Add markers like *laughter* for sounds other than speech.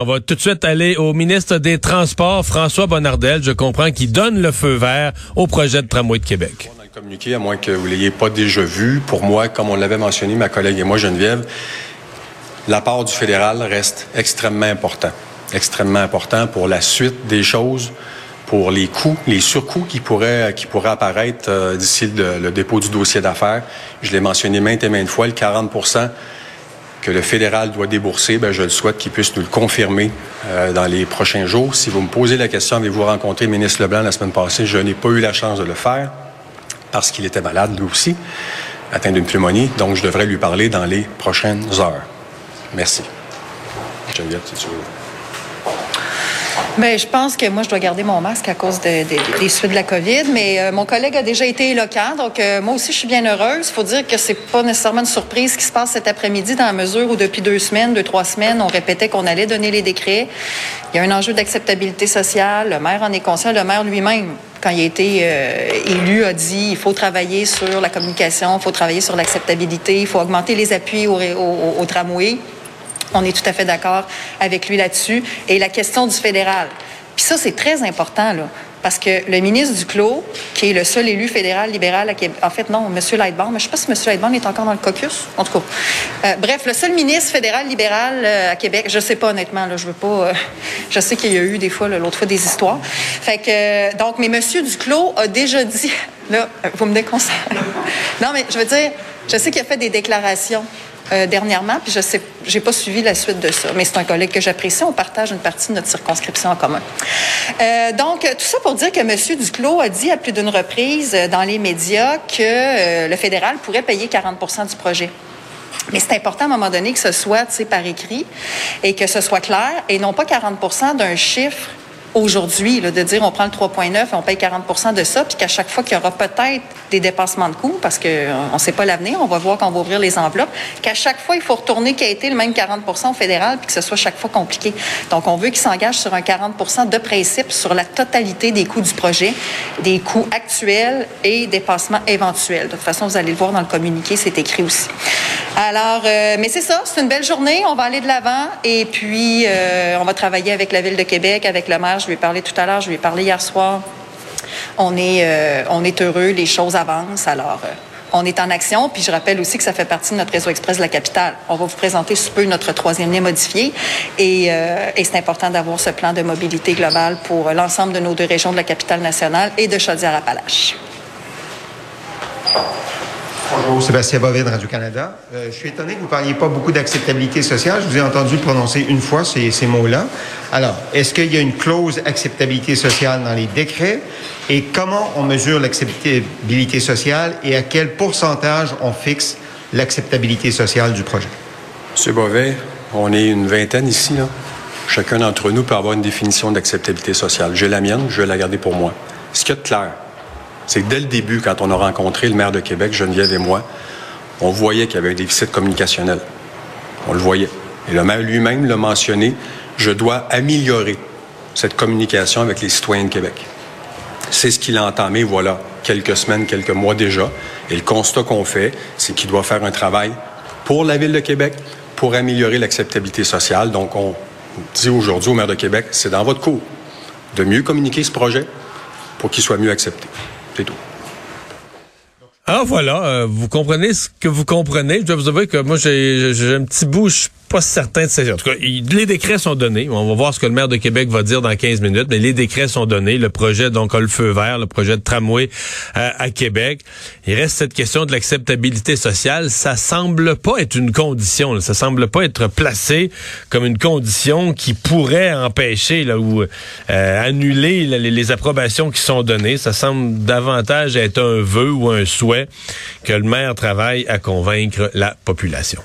On va tout de suite aller au ministre des Transports, François Bonnardel, je comprends, qui donne le feu vert au projet de tramway de Québec. Dans le communiqué, à moins que vous l'ayez pas déjà vu, pour moi, comme on l'avait mentionné, ma collègue et moi, Geneviève, l'apport du fédéral reste extrêmement important. Extrêmement important pour la suite des choses, pour les coûts, les surcoûts qui pourraient, qui pourraient apparaître euh, d'ici le, le, dépôt du dossier d'affaires. Je l'ai mentionné maintes et maintes fois, le 40 que le fédéral doit débourser, ben, je le souhaite qu'il puisse nous le confirmer euh, dans les prochains jours. Si vous me posez la question, avez-vous rencontré le ministre Leblanc la semaine passée? Je n'ai pas eu la chance de le faire parce qu'il était malade lui aussi, atteint d'une pneumonie, donc je devrais lui parler dans les prochaines heures. Merci. Geneviève, si tu veux. Bien, je pense que moi, je dois garder mon masque à cause de, de, des suites de la COVID, mais euh, mon collègue a déjà été éloquent, donc euh, moi aussi, je suis bien heureuse. Il faut dire que c'est pas nécessairement une surprise ce qui se passe cet après-midi, dans la mesure où depuis deux semaines, deux, trois semaines, on répétait qu'on allait donner les décrets. Il y a un enjeu d'acceptabilité sociale. Le maire en est conscient. Le maire lui-même, quand il a été euh, élu, a dit il faut travailler sur la communication, il faut travailler sur l'acceptabilité, il faut augmenter les appuis au, au, au tramway. On est tout à fait d'accord avec lui là-dessus. Et la question du fédéral. Puis ça, c'est très important, là. Parce que le ministre Duclos, qui est le seul élu fédéral libéral à Québec, en fait, non, M. Lightbourne, mais je ne sais pas si M. Lightbourne est encore dans le caucus. En tout cas. Euh, bref, le seul ministre fédéral libéral euh, à Québec, je ne sais pas honnêtement, là, je veux pas. Euh, *laughs* je sais qu'il y a eu des fois, l'autre fois, des histoires. Fait que, donc, mais M. Duclos a déjà dit. *laughs* Là, vous me déconcentrez. non, mais je veux dire, je sais qu'il a fait des déclarations euh, dernièrement, puis je sais, j'ai pas suivi la suite de ça, mais c'est un collègue que j'apprécie. On partage une partie de notre circonscription en commun. Euh, donc, tout ça pour dire que M. Duclos a dit à plus d'une reprise dans les médias que euh, le fédéral pourrait payer 40% du projet. Mais c'est important à un moment donné que ce soit par écrit et que ce soit clair et non pas 40% d'un chiffre aujourd'hui, de dire on prend le 3,9 et on paye 40 de ça, puis qu'à chaque fois qu'il y aura peut-être des dépassements de coûts, parce qu'on euh, ne sait pas l'avenir, on va voir quand on va ouvrir les enveloppes, qu'à chaque fois, il faut retourner qui a été le même 40 au fédéral, puis que ce soit chaque fois compliqué. Donc, on veut qu'il s'engage sur un 40% de principe sur la totalité des coûts du projet, des coûts actuels et dépassements éventuels. De toute façon, vous allez le voir dans le communiqué, c'est écrit aussi. Alors, euh, mais c'est ça, c'est une belle journée, on va aller de l'avant, et puis euh, on va travailler avec la Ville de Québec, avec le maire, je lui ai parlé tout à l'heure, je lui ai parlé hier soir. On est, euh, on est heureux, les choses avancent. Alors, euh, on est en action. Puis je rappelle aussi que ça fait partie de notre réseau express de la capitale. On va vous présenter sous peu notre troisième lien modifié. Et, euh, c'est important d'avoir ce plan de mobilité globale pour l'ensemble de nos deux régions de la capitale nationale et de Chaudière-Appalaches. Bonjour, Sébastien Bovin de Radio-Canada. Euh, je suis étonné que vous ne parliez pas beaucoup d'acceptabilité sociale. Je vous ai entendu prononcer une fois ces, ces mots-là. Alors, est-ce qu'il y a une clause acceptabilité sociale dans les décrets? Et comment on mesure l'acceptabilité sociale? Et à quel pourcentage on fixe l'acceptabilité sociale du projet? Monsieur Bovet, on est une vingtaine ici. Là. Chacun d'entre nous peut avoir une définition d'acceptabilité sociale. J'ai la mienne, je vais la garder pour moi. Ce qu'il y a de clair, c'est dès le début, quand on a rencontré le maire de Québec, Geneviève et moi, on voyait qu'il y avait un déficit communicationnel. On le voyait. Et le maire lui-même l'a mentionné, je dois améliorer cette communication avec les citoyens de Québec. C'est ce qu'il a entamé, voilà, quelques semaines, quelques mois déjà. Et le constat qu'on fait, c'est qu'il doit faire un travail pour la Ville de Québec, pour améliorer l'acceptabilité sociale. Donc, on dit aujourd'hui au maire de Québec, c'est dans votre cours de mieux communiquer ce projet pour qu'il soit mieux accepté. Ah voilà, euh, vous comprenez ce que vous comprenez. Je dois vous avouer que moi j'ai un petit bout, pas certain de ça. En tout cas, les décrets sont donnés. On va voir ce que le maire de Québec va dire dans 15 minutes, mais les décrets sont donnés. Le projet donc a le feu vert, le projet de tramway euh, à Québec. Il reste cette question de l'acceptabilité sociale. Ça semble pas être une condition. Là. Ça semble pas être placé comme une condition qui pourrait empêcher ou euh, annuler les approbations qui sont données. Ça semble davantage être un vœu ou un souhait que le maire travaille à convaincre la population.